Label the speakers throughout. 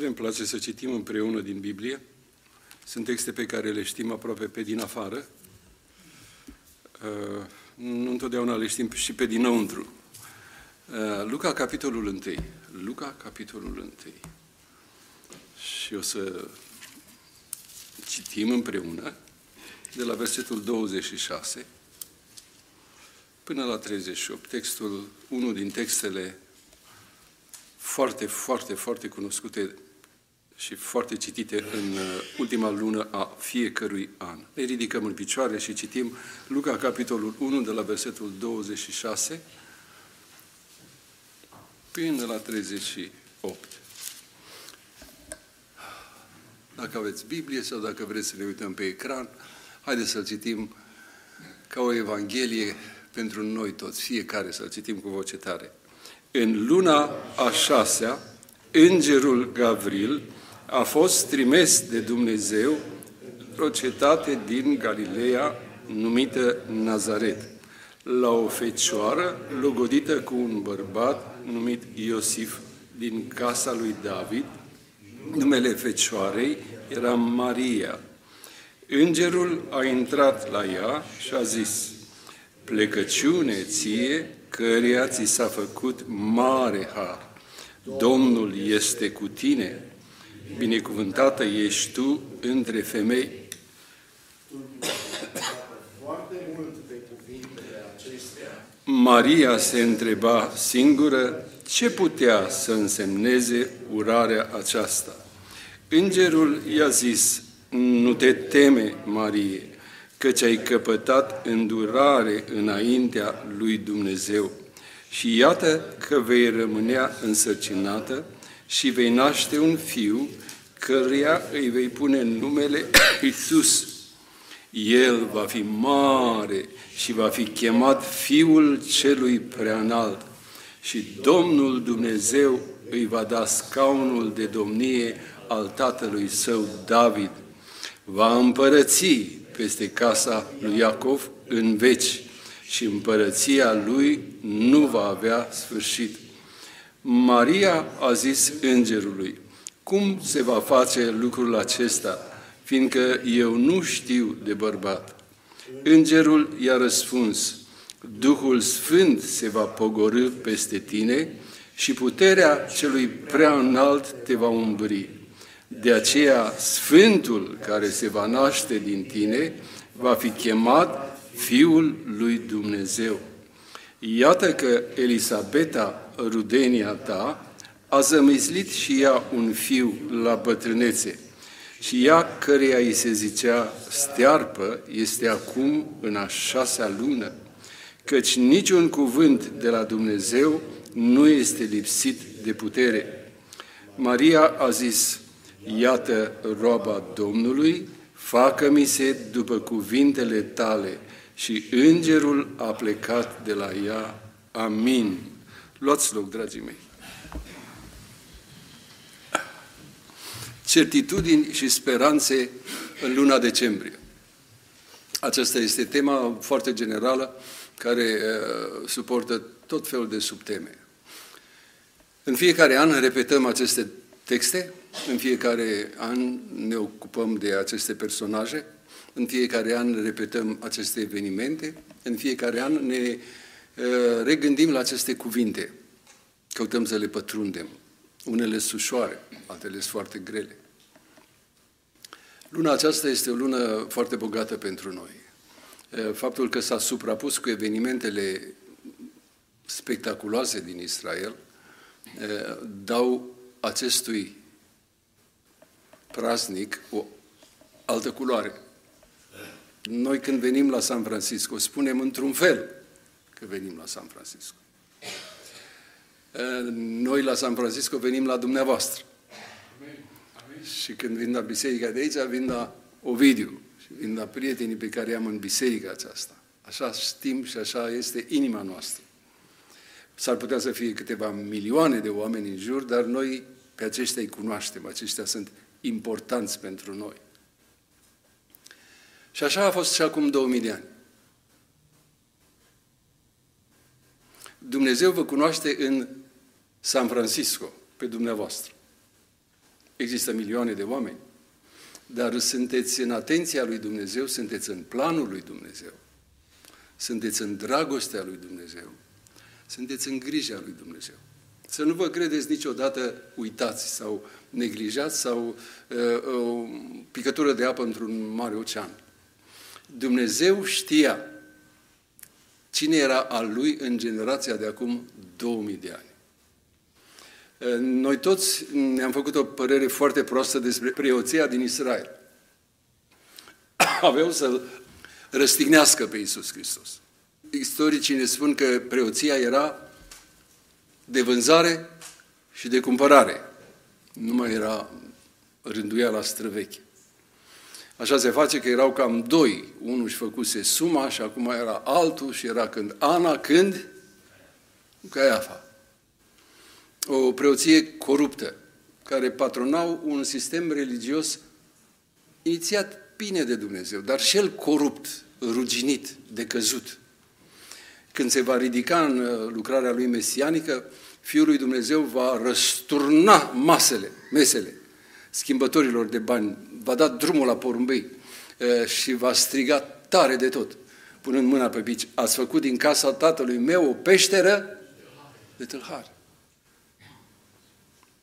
Speaker 1: Tare îmi place să citim împreună din Biblie. Sunt texte pe care le știm aproape pe din afară. Uh, nu întotdeauna le știm și pe dinăuntru. Uh, Luca, capitolul 1. Luca, capitolul 1. Și o să citim împreună de la versetul 26 până la 38. Textul, unul din textele foarte, foarte, foarte cunoscute și foarte citite în uh, ultima lună a fiecărui an. Ne ridicăm în picioare și citim Luca, capitolul 1, de la versetul 26 până la 38. Dacă aveți Biblie sau dacă vreți să ne uităm pe ecran, haideți să-l citim ca o Evanghelie pentru noi toți, fiecare să-l citim cu voce tare. În luna a șasea, îngerul Gavril a fost trimis de Dumnezeu într-o cetate din Galileea numită Nazaret, la o fecioară logodită cu un bărbat numit Iosif din casa lui David. Numele fecioarei era Maria. Îngerul a intrat la ea și a zis, plecăciune ție, căreia ți s-a făcut mare har. Domnul este cu tine, binecuvântată ești tu între femei. Maria se întreba singură ce putea să însemneze urarea aceasta. Îngerul i-a zis, nu te teme, Marie, căci ai căpătat îndurare înaintea lui Dumnezeu. Și iată că vei rămânea însărcinată și vei naște un fiu, căruia îi vei pune numele Iisus. El va fi mare și va fi chemat Fiul Celui Preanalt și Domnul Dumnezeu îi va da scaunul de domnie al tatălui său David. Va împărăți peste casa lui Iacov în veci și împărăția lui nu va avea sfârșit. Maria a zis îngerului, cum se va face lucrul acesta, fiindcă eu nu știu de bărbat? Îngerul i-a răspuns, Duhul Sfânt se va pogorâ peste tine și puterea celui prea înalt te va umbri. De aceea, Sfântul care se va naște din tine va fi chemat Fiul lui Dumnezeu. Iată că Elisabeta, rudenia ta, a zămislit și ea un fiu la bătrânețe. Și ea, căreia îi se zicea stearpă, este acum în a șasea lună, căci niciun cuvânt de la Dumnezeu nu este lipsit de putere. Maria a zis, Iată roaba Domnului, facă-mi se după cuvintele tale. Și îngerul a plecat de la ea. Amin. Luați loc, dragii mei. Certitudini și speranțe în luna decembrie. Aceasta este tema foarte generală care uh, suportă tot felul de subteme. În fiecare an repetăm aceste texte în fiecare an ne ocupăm de aceste personaje, în fiecare an repetăm aceste evenimente, în fiecare an ne uh, regândim la aceste cuvinte. Căutăm să le pătrundem. Unele sunt ușoare, altele sunt foarte grele. Luna aceasta este o lună foarte bogată pentru noi. Uh, faptul că s-a suprapus cu evenimentele spectaculoase din Israel uh, dau acestui praznic o altă culoare. Noi când venim la San Francisco, spunem într-un fel că venim la San Francisco. Noi la San Francisco venim la dumneavoastră. Și când vin la biserica de aici, vin la Ovidiu și vin la prietenii pe care am în biserica aceasta. Așa știm și așa este inima noastră. S-ar putea să fie câteva milioane de oameni în jur, dar noi pe aceștia îi cunoaștem, aceștia sunt importanți pentru noi. Și așa a fost și acum 2000 de ani. Dumnezeu vă cunoaște în San Francisco, pe dumneavoastră. Există milioane de oameni. Dar sunteți în atenția lui Dumnezeu, sunteți în planul lui Dumnezeu. Sunteți în dragostea lui Dumnezeu. Sunteți în grija lui Dumnezeu. Să nu vă credeți niciodată uitați sau neglijați sau uh, o picătură de apă într-un mare ocean. Dumnezeu știa cine era al lui în generația de acum 2000 de ani. Uh, noi toți ne-am făcut o părere foarte proastă despre preoția din Israel. Aveau să-l răstignească pe Iisus Hristos. Istoricii ne spun că preoția era de vânzare și de cumpărare. Nu mai era rânduiala străveche. Așa se face că erau cam doi. Unul își făcuse suma și acum era altul și era când Ana, când? Caiafa. O preoție coruptă, care patronau un sistem religios inițiat bine de Dumnezeu, dar și el corupt, ruginit, decăzut. Când se va ridica în uh, lucrarea lui mesianică, Fiul lui Dumnezeu va răsturna masele, mesele schimbătorilor de bani, va da drumul la porumbei uh, și va striga tare de tot, punând mâna pe pici. Ați făcut din casa tatălui meu o peșteră de tâlhar.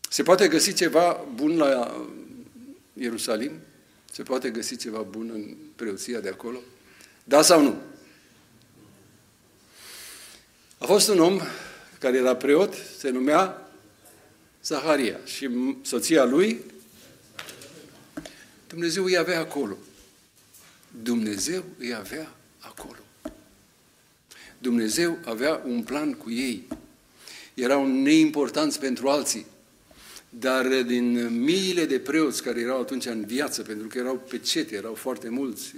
Speaker 1: Se poate găsi ceva bun la Ierusalim? Se poate găsi ceva bun în preoția de acolo? Da sau nu? A fost un om care era preot, se numea Zaharia și soția lui Dumnezeu îi avea acolo. Dumnezeu îi avea acolo. Dumnezeu avea un plan cu ei. Erau neimportanți pentru alții. Dar din miile de preoți care erau atunci în viață, pentru că erau pe cete, erau foarte mulți,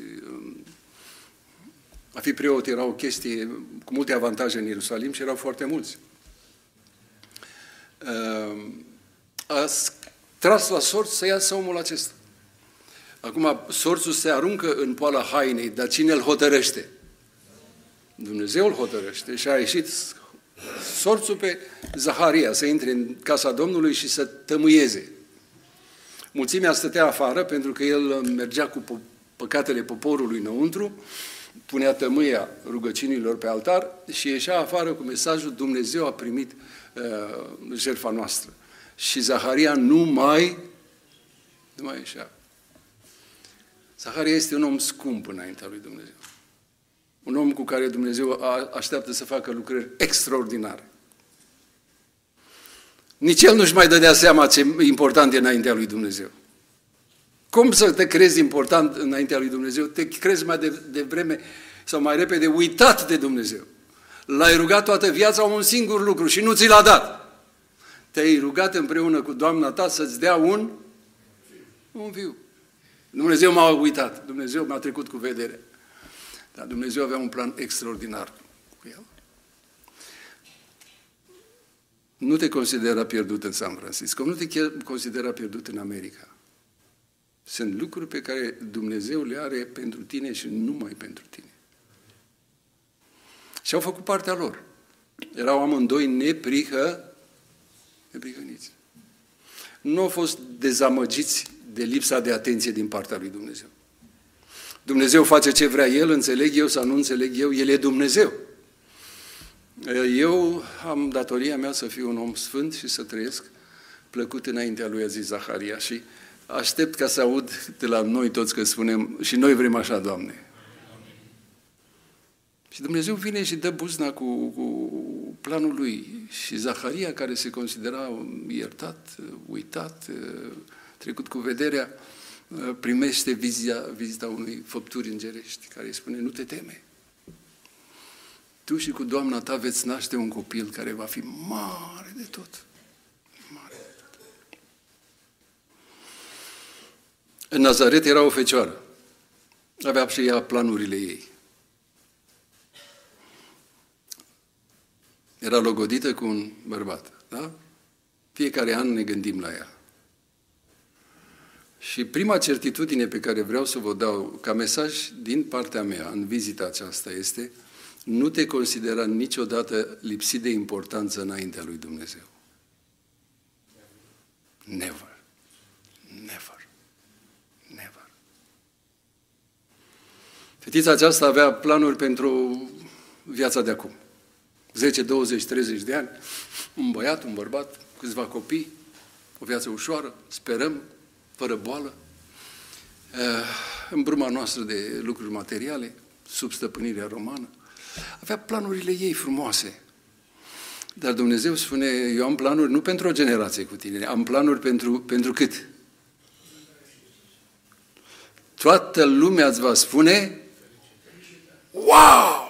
Speaker 1: a fi preot era o chestie cu multe avantaje în Ierusalim și erau foarte mulți. A tras la sorți să iasă omul acesta. Acum, sorțul se aruncă în poala hainei, dar cine îl hotărăște? Dumnezeu îl hotărăște și a ieșit sorțul pe Zaharia să intre în casa Domnului și să tămâieze. Mulțimea stătea afară pentru că el mergea cu păcatele poporului înăuntru punea tămâia rugăciunilor pe altar și ieșea afară cu mesajul Dumnezeu a primit uh, jertfa noastră. Și Zaharia nu mai, nu mai ieșea. Zaharia este un om scump înaintea lui Dumnezeu. Un om cu care Dumnezeu așteaptă să facă lucrări extraordinare. Nici el nu-și mai dădea seama ce important e înaintea lui Dumnezeu. Cum să te crezi important înaintea lui Dumnezeu? Te crezi mai de, de vreme sau mai repede uitat de Dumnezeu. L-ai rugat toată viața un singur lucru și nu ți l-a dat. Te-ai rugat împreună cu Doamna ta să-ți dea un, un viu. Dumnezeu m-a uitat, Dumnezeu m-a trecut cu vedere. Dar Dumnezeu avea un plan extraordinar cu el. Nu te considera pierdut în San Francisco, nu te considera pierdut în America. Sunt lucruri pe care Dumnezeu le are pentru tine și numai pentru tine. Și au făcut partea lor. Erau amândoi neprihă, neprihăniți. Nu au fost dezamăgiți de lipsa de atenție din partea lui Dumnezeu. Dumnezeu face ce vrea El, înțeleg eu sau nu înțeleg eu, El e Dumnezeu. Eu am datoria mea să fiu un om sfânt și să trăiesc plăcut înaintea lui, a zis Zaharia, și aștept ca să aud de la noi toți că spunem și noi vrem așa, Doamne. Și Dumnezeu vine și dă buzna cu, cu planul lui. Și Zaharia, care se considera iertat, uitat, trecut cu vederea, primește vizita, vizita unui făpturi îngerești, care îi spune, nu te teme. Tu și cu Doamna ta veți naște un copil care va fi mare de tot. Mare de tot. În Nazaret era o fecioară. Avea și ea planurile ei. era logodită cu un bărbat. Da? Fiecare an ne gândim la ea. Și prima certitudine pe care vreau să vă dau ca mesaj din partea mea în vizita aceasta este nu te considera niciodată lipsit de importanță înaintea lui Dumnezeu. Never. Never. Never. Fetița aceasta avea planuri pentru viața de acum. 10, 20, 30 de ani, un băiat, un bărbat, câțiva copii, o viață ușoară, sperăm, fără boală, eh, în bruma noastră de lucruri materiale, sub stăpânirea romană. Avea planurile ei frumoase. Dar Dumnezeu spune, eu am planuri nu pentru o generație cu tine, am planuri pentru, pentru cât? Toată lumea îți va spune, wow!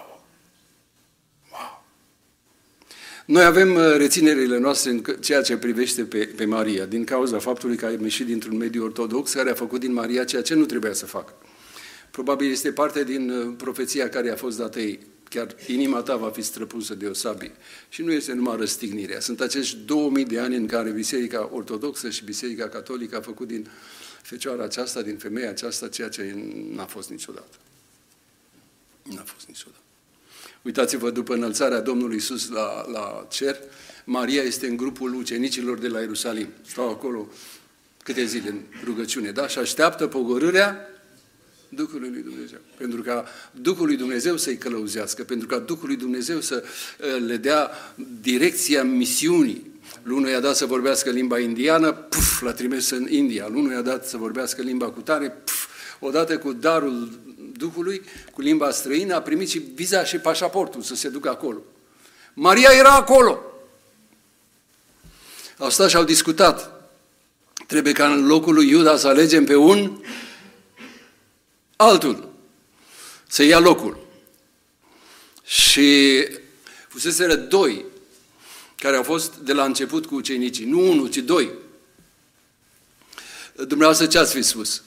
Speaker 1: Noi avem uh, reținerile noastre în ceea ce privește pe, pe Maria, din cauza faptului că a ieșit dintr-un mediu ortodox care a făcut din Maria ceea ce nu trebuia să facă. Probabil este parte din uh, profeția care a fost dată ei. Chiar inima ta va fi străpusă de o sabie. Și nu este numai răstignirea. Sunt acești 2000 de ani în care Biserica Ortodoxă și Biserica Catolică a făcut din fecioara aceasta, din femeia aceasta, ceea ce n-a fost niciodată. N-a fost niciodată. Uitați-vă, după înălțarea Domnului Isus la, la cer, Maria este în grupul ucenicilor de la Ierusalim. Stau acolo câte zile în rugăciune, da? Și așteaptă pogorârea Duhului lui Dumnezeu. Pentru ca Duhul lui Dumnezeu să-i călăuzească, pentru ca Duhul lui Dumnezeu să uh, le dea direcția misiunii. Lunul i-a dat să vorbească limba indiană, puf, l-a trimis în India. Lunul i-a dat să vorbească limba cu tare, puf, odată cu darul Duhului, cu limba străină, a primit și viza și pașaportul să se ducă acolo. Maria era acolo. Au stat și au discutat. Trebuie ca în locul lui Iuda să alegem pe un altul. Să ia locul. Și fuseseră doi care au fost de la început cu ucenicii. Nu unul, ci doi. Dumneavoastră ce ați fi spus?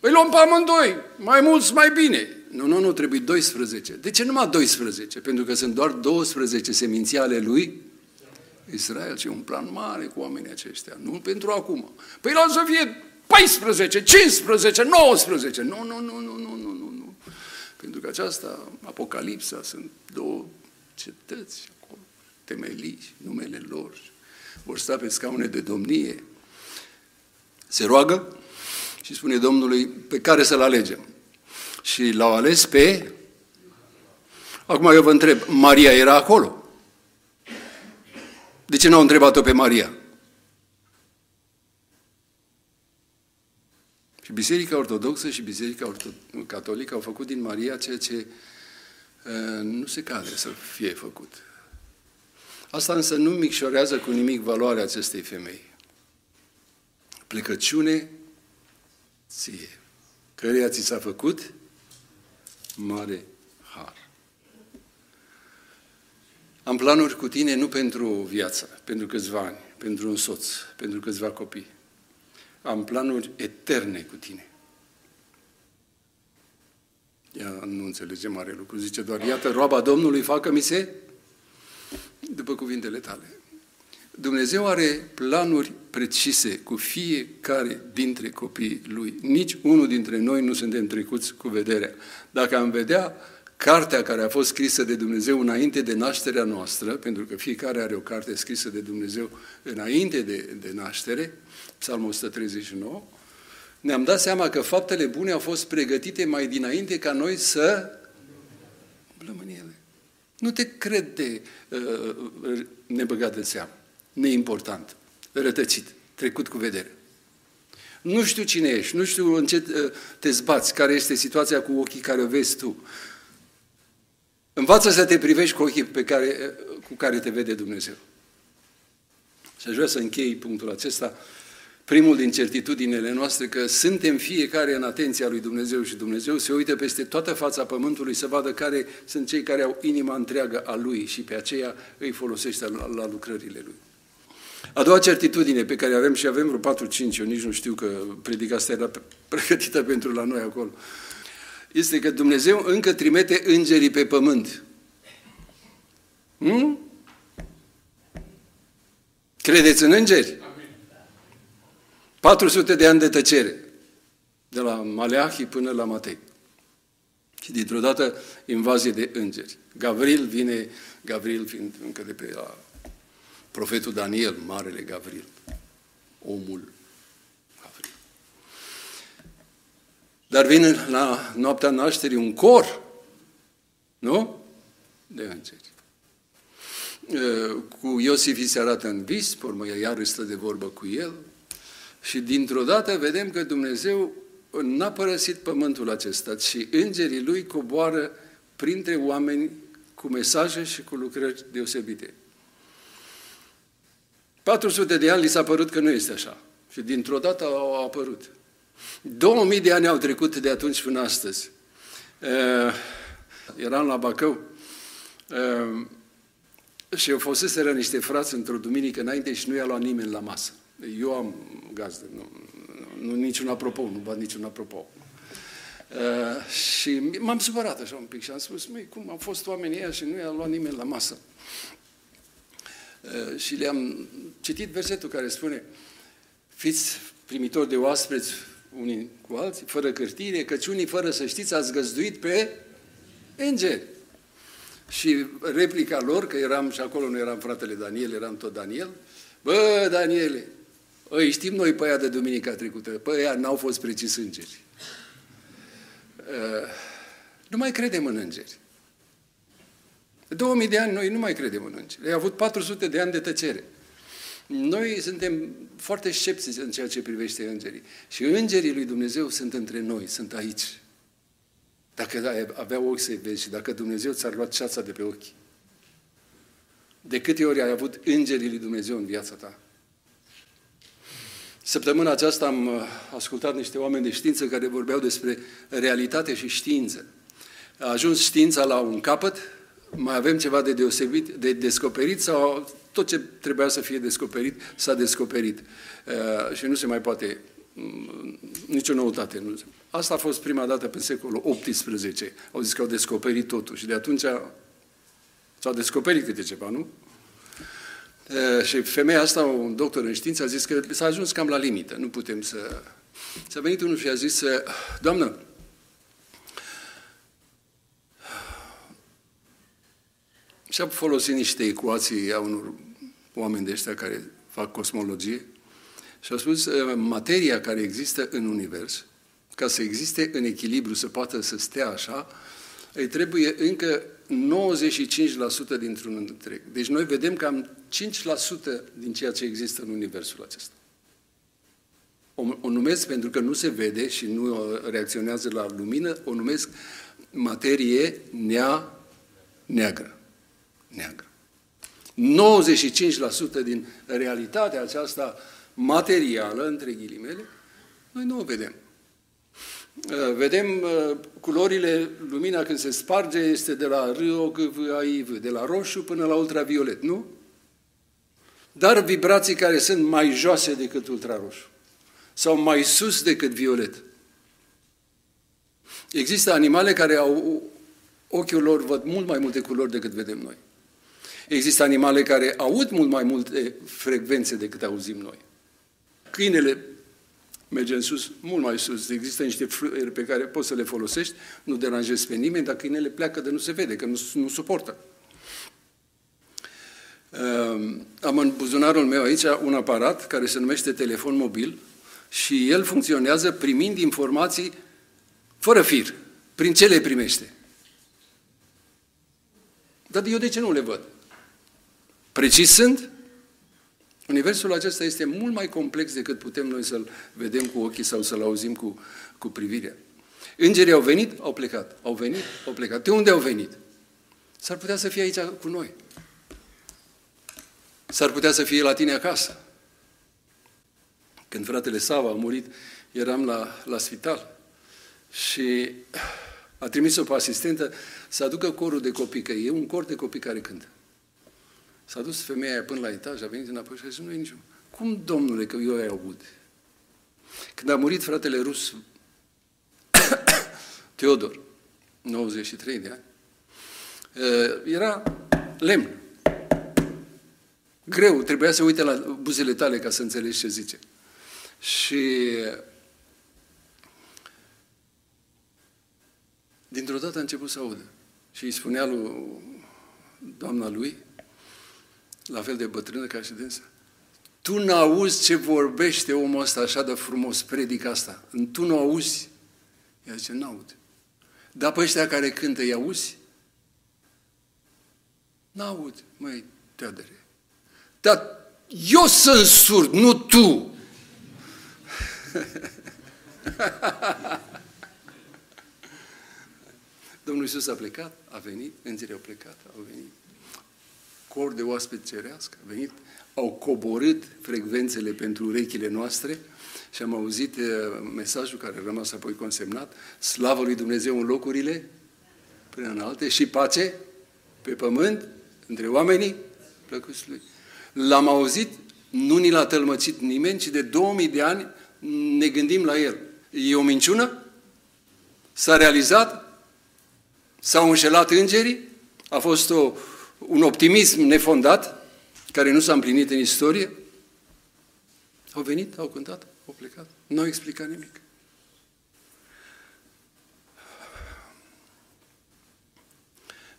Speaker 1: Păi luăm pe amândoi, mai mulți, mai bine. Nu, nu, nu, trebuie 12. De ce numai 12? Pentru că sunt doar 12 seminții ale lui Israel și un plan mare cu oamenii aceștia. Nu pentru acum. Păi la să fie 14, 15, 19. Nu, nu, nu, nu, nu, nu, nu, nu. Pentru că aceasta, Apocalipsa, sunt două cetăți acolo, temelii, numele lor. Vor sta pe scaune de domnie. Se roagă și spune Domnului pe care să-l alegem. Și l-au ales pe... Acum eu vă întreb, Maria era acolo? De ce n-au întrebat-o pe Maria? Și Biserica Ortodoxă și Biserica Catolică au făcut din Maria ceea ce uh, nu se cade să fie făcut. Asta însă nu micșorează cu nimic valoarea acestei femei. Plecăciune ție, căreia ți s-a făcut mare har. Am planuri cu tine nu pentru viață, pentru câțiva ani, pentru un soț, pentru câțiva copii. Am planuri eterne cu tine. Ea nu înțelege mare lucru. Zice doar, iată, roaba Domnului, facă-mi se după cuvintele tale. Dumnezeu are planuri precise cu fiecare dintre copiii Lui. Nici unul dintre noi nu suntem trecuți cu vederea. Dacă am vedea cartea care a fost scrisă de Dumnezeu înainte de nașterea noastră, pentru că fiecare are o carte scrisă de Dumnezeu înainte de, de naștere, Psalmul 139, ne-am dat seama că faptele bune au fost pregătite mai dinainte ca noi să umblăm în ele. Nu te crede uh, nebăgat în seamă neimportant, rătăcit, trecut cu vedere. Nu știu cine ești, nu știu în ce uh, te zbați, care este situația cu ochii care o vezi tu. Învață să te privești cu ochii pe care, uh, cu care te vede Dumnezeu. Și aș vrea să închei punctul acesta, primul din certitudinile noastre, că suntem fiecare în atenția lui Dumnezeu și Dumnezeu se uită peste toată fața pământului să vadă care sunt cei care au inima întreagă a Lui și pe aceea îi folosește la, la lucrările Lui. A doua certitudine pe care avem și avem vreo 4-5, eu nici nu știu că predica asta era pregătită pentru la noi acolo, este că Dumnezeu încă trimite îngerii pe pământ. Hmm? Credeți în îngeri? 400 de ani de tăcere. De la Maleahi până la Matei. Și dintr-o dată invazie de îngeri. Gavril vine, Gavril fiind încă de pe la profetul Daniel, Marele Gavril, omul Gavril. Dar vine la noaptea nașterii un cor, nu? De îngeri. Cu Iosif îi se arată în vis, pe urmă iar stă de vorbă cu el și dintr-o dată vedem că Dumnezeu n-a părăsit pământul acesta, ci îngerii lui coboară printre oameni cu mesaje și cu lucrări deosebite. 400 de ani li s-a părut că nu este așa. Și dintr-o dată au apărut. 2000 de ani au trecut de atunci până astăzi. Uh, eram la Bacău uh, și eu foseseră niște frați într-o duminică înainte și nu i-a luat nimeni la masă. Eu am gazdă, nu, nu niciun apropo, nu bat niciun apropo. Uh, și m-am supărat așa un pic și am spus, măi, cum au fost oamenii ăia și nu i-a luat nimeni la masă. Uh, și le-am citit versetul care spune, fiți primitori de oaspeți unii cu alții, fără cârtire, căci unii fără să știți ați găzduit pe îngeri. Și replica lor, că eram și acolo nu eram fratele Daniel, eram tot Daniel, bă, Daniele, îi știm noi pe aia de duminica trecută, pe aia n-au fost precis îngeri. Uh, nu mai credem în îngeri. De 2000 de ani noi nu mai credem în îngeri. Ei au avut 400 de ani de tăcere. Noi suntem foarte sceptici în ceea ce privește îngerii. Și îngerii lui Dumnezeu sunt între noi, sunt aici. Dacă avea ochi să-i vezi și dacă Dumnezeu ți-ar lua ceața de pe ochi. De câte ori ai avut îngerii lui Dumnezeu în viața ta? Săptămâna aceasta am uh, ascultat niște oameni de știință care vorbeau despre realitate și știință. A ajuns știința la un capăt, mai avem ceva de deosebit, de descoperit sau tot ce trebuia să fie descoperit s-a descoperit. Uh, și nu se mai poate mm, nicio noutate. Nu. Asta a fost prima dată pe secolul XVIII. Au zis că au descoperit totul și de atunci s-au descoperit câte ceva, nu? Uh, și femeia asta, un doctor în știință, a zis că s-a ajuns cam la limită. Nu putem să... S-a venit unul și a zis, doamnă, și a folosit niște ecuații a unor oameni de ăștia care fac cosmologie și a spus materia care există în univers, ca să existe în echilibru, să poată să stea așa, îi trebuie încă 95% dintr-un întreg. Deci noi vedem cam 5% din ceea ce există în universul acesta. O, o numesc pentru că nu se vede și nu reacționează la lumină, o numesc materie nea neagră. Neagră. 95% din realitatea aceasta materială, între ghilimele, noi nu o vedem. Uh, vedem uh, culorile, lumina când se sparge este de la ROGVAIV, de la roșu până la ultraviolet, nu? Dar vibrații care sunt mai joase decât ultraroșu sau mai sus decât violet. Există animale care au ochiul lor văd mult mai multe culori decât vedem noi. Există animale care aud mult mai multe frecvențe decât auzim noi. Câinele merge în sus, mult mai sus. Există niște fluieri pe care poți să le folosești, nu deranjezi pe nimeni, dar câinele pleacă de nu se vede, că nu, nu suportă. Ehm, am în buzunarul meu aici un aparat care se numește telefon mobil și el funcționează primind informații fără fir. Prin ce le primește? Dar eu de ce nu le văd? Precis sunt? Universul acesta este mult mai complex decât putem noi să-l vedem cu ochii sau să-l auzim cu, cu privirea. Îngerii au venit, au plecat. Au venit, au plecat. De unde au venit? S-ar putea să fie aici cu noi. S-ar putea să fie la tine acasă. Când fratele Sava a murit, eram la, la spital și a trimis-o pe asistentă să aducă corul de copii, că e un cor de copii care cântă. S-a dus femeia aia până la etaj, a venit înapoi și a zis, nu e niciun... Cum, domnule, că eu ai aud? Când a murit fratele rus, Teodor, 93 de ani, eh, era lemn. Greu, trebuia să uite la buzele tale ca să înțelegi ce zice. Și dintr-o dată a început să audă. Și îi spunea lui doamna lui, la fel de bătrână ca și dânsa. Tu nu auzi ce vorbește omul ăsta așa de frumos, predic asta. Tu nu auzi.
Speaker 2: Ea zice, n-aud. Dar pe ăștia care cântă, i auzi? N-aud, măi, teadere. Dar eu sunt surd, nu tu. Domnul Iisus a plecat, a venit, îngerii au plecat, au venit. Cor de oaspet cerească, a venit, au coborât frecvențele pentru urechile noastre și am auzit uh, mesajul care a rămas apoi consemnat, slavă lui Dumnezeu în locurile prea înalte și pace pe pământ între oamenii plăcuți lui. L-am auzit, nu ni l-a tălmăcit nimeni, ci de 2000 de ani ne gândim la el. E o minciună? S-a realizat? S-au înșelat îngerii? A fost o, un optimism nefondat care nu s-a împlinit în istorie? Au venit, au cântat, au plecat. Nu au explicat nimic.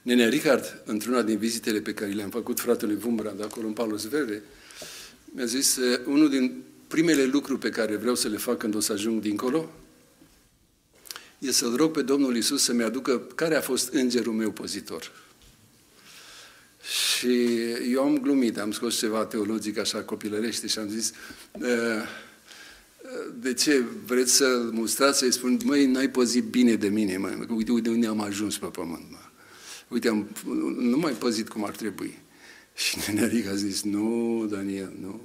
Speaker 2: Nene Richard, într-una din vizitele pe care le-am făcut fratelui Vumbra de acolo în Palos Verde, mi-a zis, unul din primele lucruri pe care vreau să le fac când o să ajung dincolo, e să-L rog pe Domnul Isus să-mi aducă care a fost îngerul meu pozitor. Și eu am glumit, am scos ceva teologic așa copilărește și am zis, de ce vreți să mustrați să-i spun, măi, n-ai păzit bine de mine, măi, uite, uite unde am ajuns pe pământ, mă. Uite, am, nu mai păzit cum ar trebui. Și neneric a zis, nu, Daniel, nu.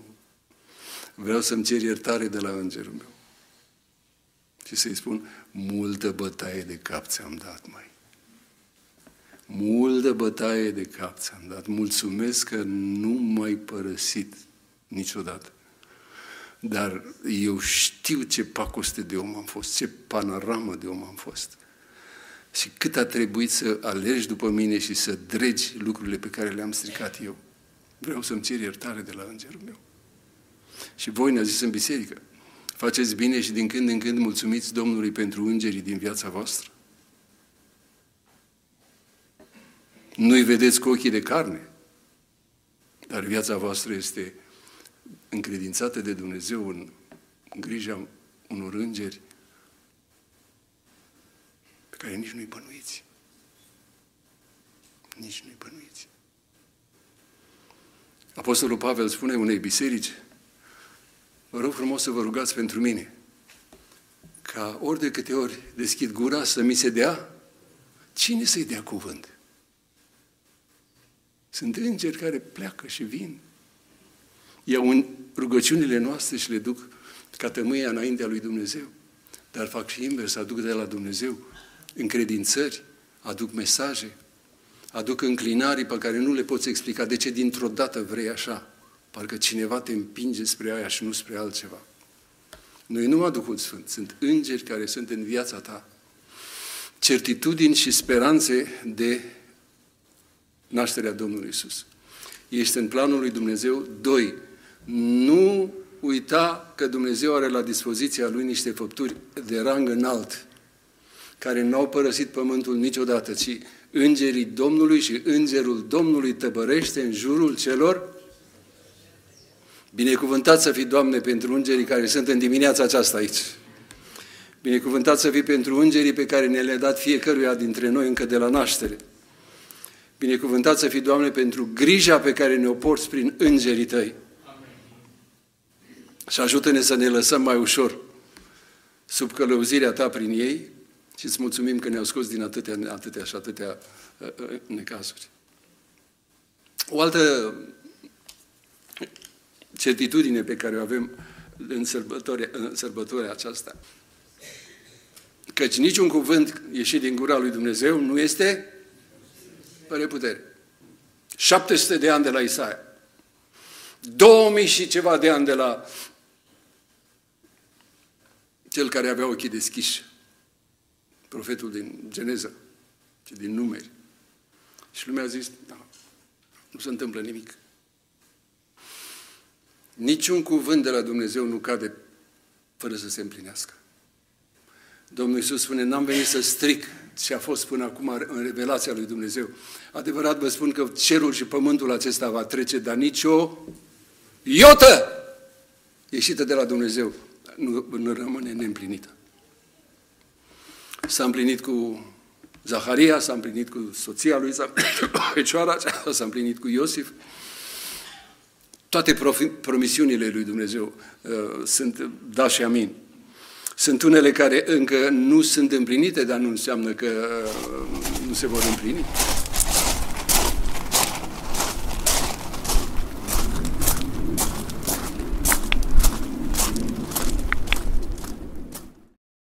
Speaker 2: Vreau să-mi cer iertare de la îngerul meu. Și să-i spun, multă bătaie de cap ți-am dat, mai. Multă bătaie de cap ți-am dat. Mulțumesc că nu m-ai părăsit niciodată. Dar eu știu ce pacoste de om am fost, ce panoramă de om am fost. Și cât a trebuit să alergi după mine și să dregi lucrurile pe care le-am stricat eu. Vreau să-mi cer iertare de la îngerul meu. Și voi ne-a zis în biserică, faceți bine și din când în când mulțumiți Domnului pentru îngerii din viața voastră. Nu-i vedeți cu ochii de carne, dar viața voastră este încredințată de Dumnezeu în grija unor îngeri pe care nici nu-i bănuiți. Nici nu-i bănuiți. Apostolul Pavel spune unei biserici, vă rog frumos să vă rugați pentru mine, ca ori de câte ori deschid gura să mi se dea, cine să-i dea cuvânt? Sunt îngeri care pleacă și vin. Iau în rugăciunile noastre și le duc ca tămâia înaintea lui Dumnezeu. Dar fac și invers, aduc de la Dumnezeu încredințări, aduc mesaje, aduc înclinarii pe care nu le poți explica. De ce dintr-o dată vrei așa? Parcă cineva te împinge spre aia și nu spre altceva. Noi nu Duhul Sfânt, sunt îngeri care sunt în viața ta. Certitudini și speranțe de nașterea Domnului Isus. Ești în planul lui Dumnezeu. Doi, nu uita că Dumnezeu are la dispoziția Lui niște făpturi de rang înalt, care nu au părăsit pământul niciodată, ci îngerii Domnului și îngerul Domnului tăbărește în jurul celor Binecuvântat să fii, Doamne, pentru îngerii care sunt în dimineața aceasta aici. Binecuvântat să fii pentru îngerii pe care ne le-a dat fiecăruia dintre noi încă de la naștere. Binecuvântat să fii, Doamne, pentru grija pe care ne-o porți prin îngerii Tăi. Amen. Și ajută-ne să ne lăsăm mai ușor sub călăuzirea Ta prin ei și îți mulțumim că ne-au scos din atâtea, atâtea și atâtea uh, uh, necazuri. O altă certitudine pe care o avem în sărbătoarea, în sărbătoarea aceasta. Căci niciun cuvânt ieșit din gura lui Dumnezeu nu este fără putere. 700 de ani de la Isaia. 2000 și ceva de ani de la cel care avea ochii deschiși, profetul din Geneza și din numeri. Și lumea a zis, da, nu se întâmplă nimic. Niciun cuvânt de la Dumnezeu nu cade fără să se împlinească. Domnul Iisus spune, n-am venit să stric ce a fost până acum în revelația lui Dumnezeu. Adevărat vă spun că cerul și pământul acesta va trece, dar nici o iotă ieșită de la Dumnezeu nu, nu rămâne neîmplinită. S-a împlinit cu Zaharia, s-a împlinit cu soția lui, s-a Fecioara aceasta, s-a împlinit cu Iosif. Toate promisiunile lui Dumnezeu uh, sunt da și amin. Sunt unele care încă nu sunt împlinite, dar nu înseamnă că uh, nu se vor împlini.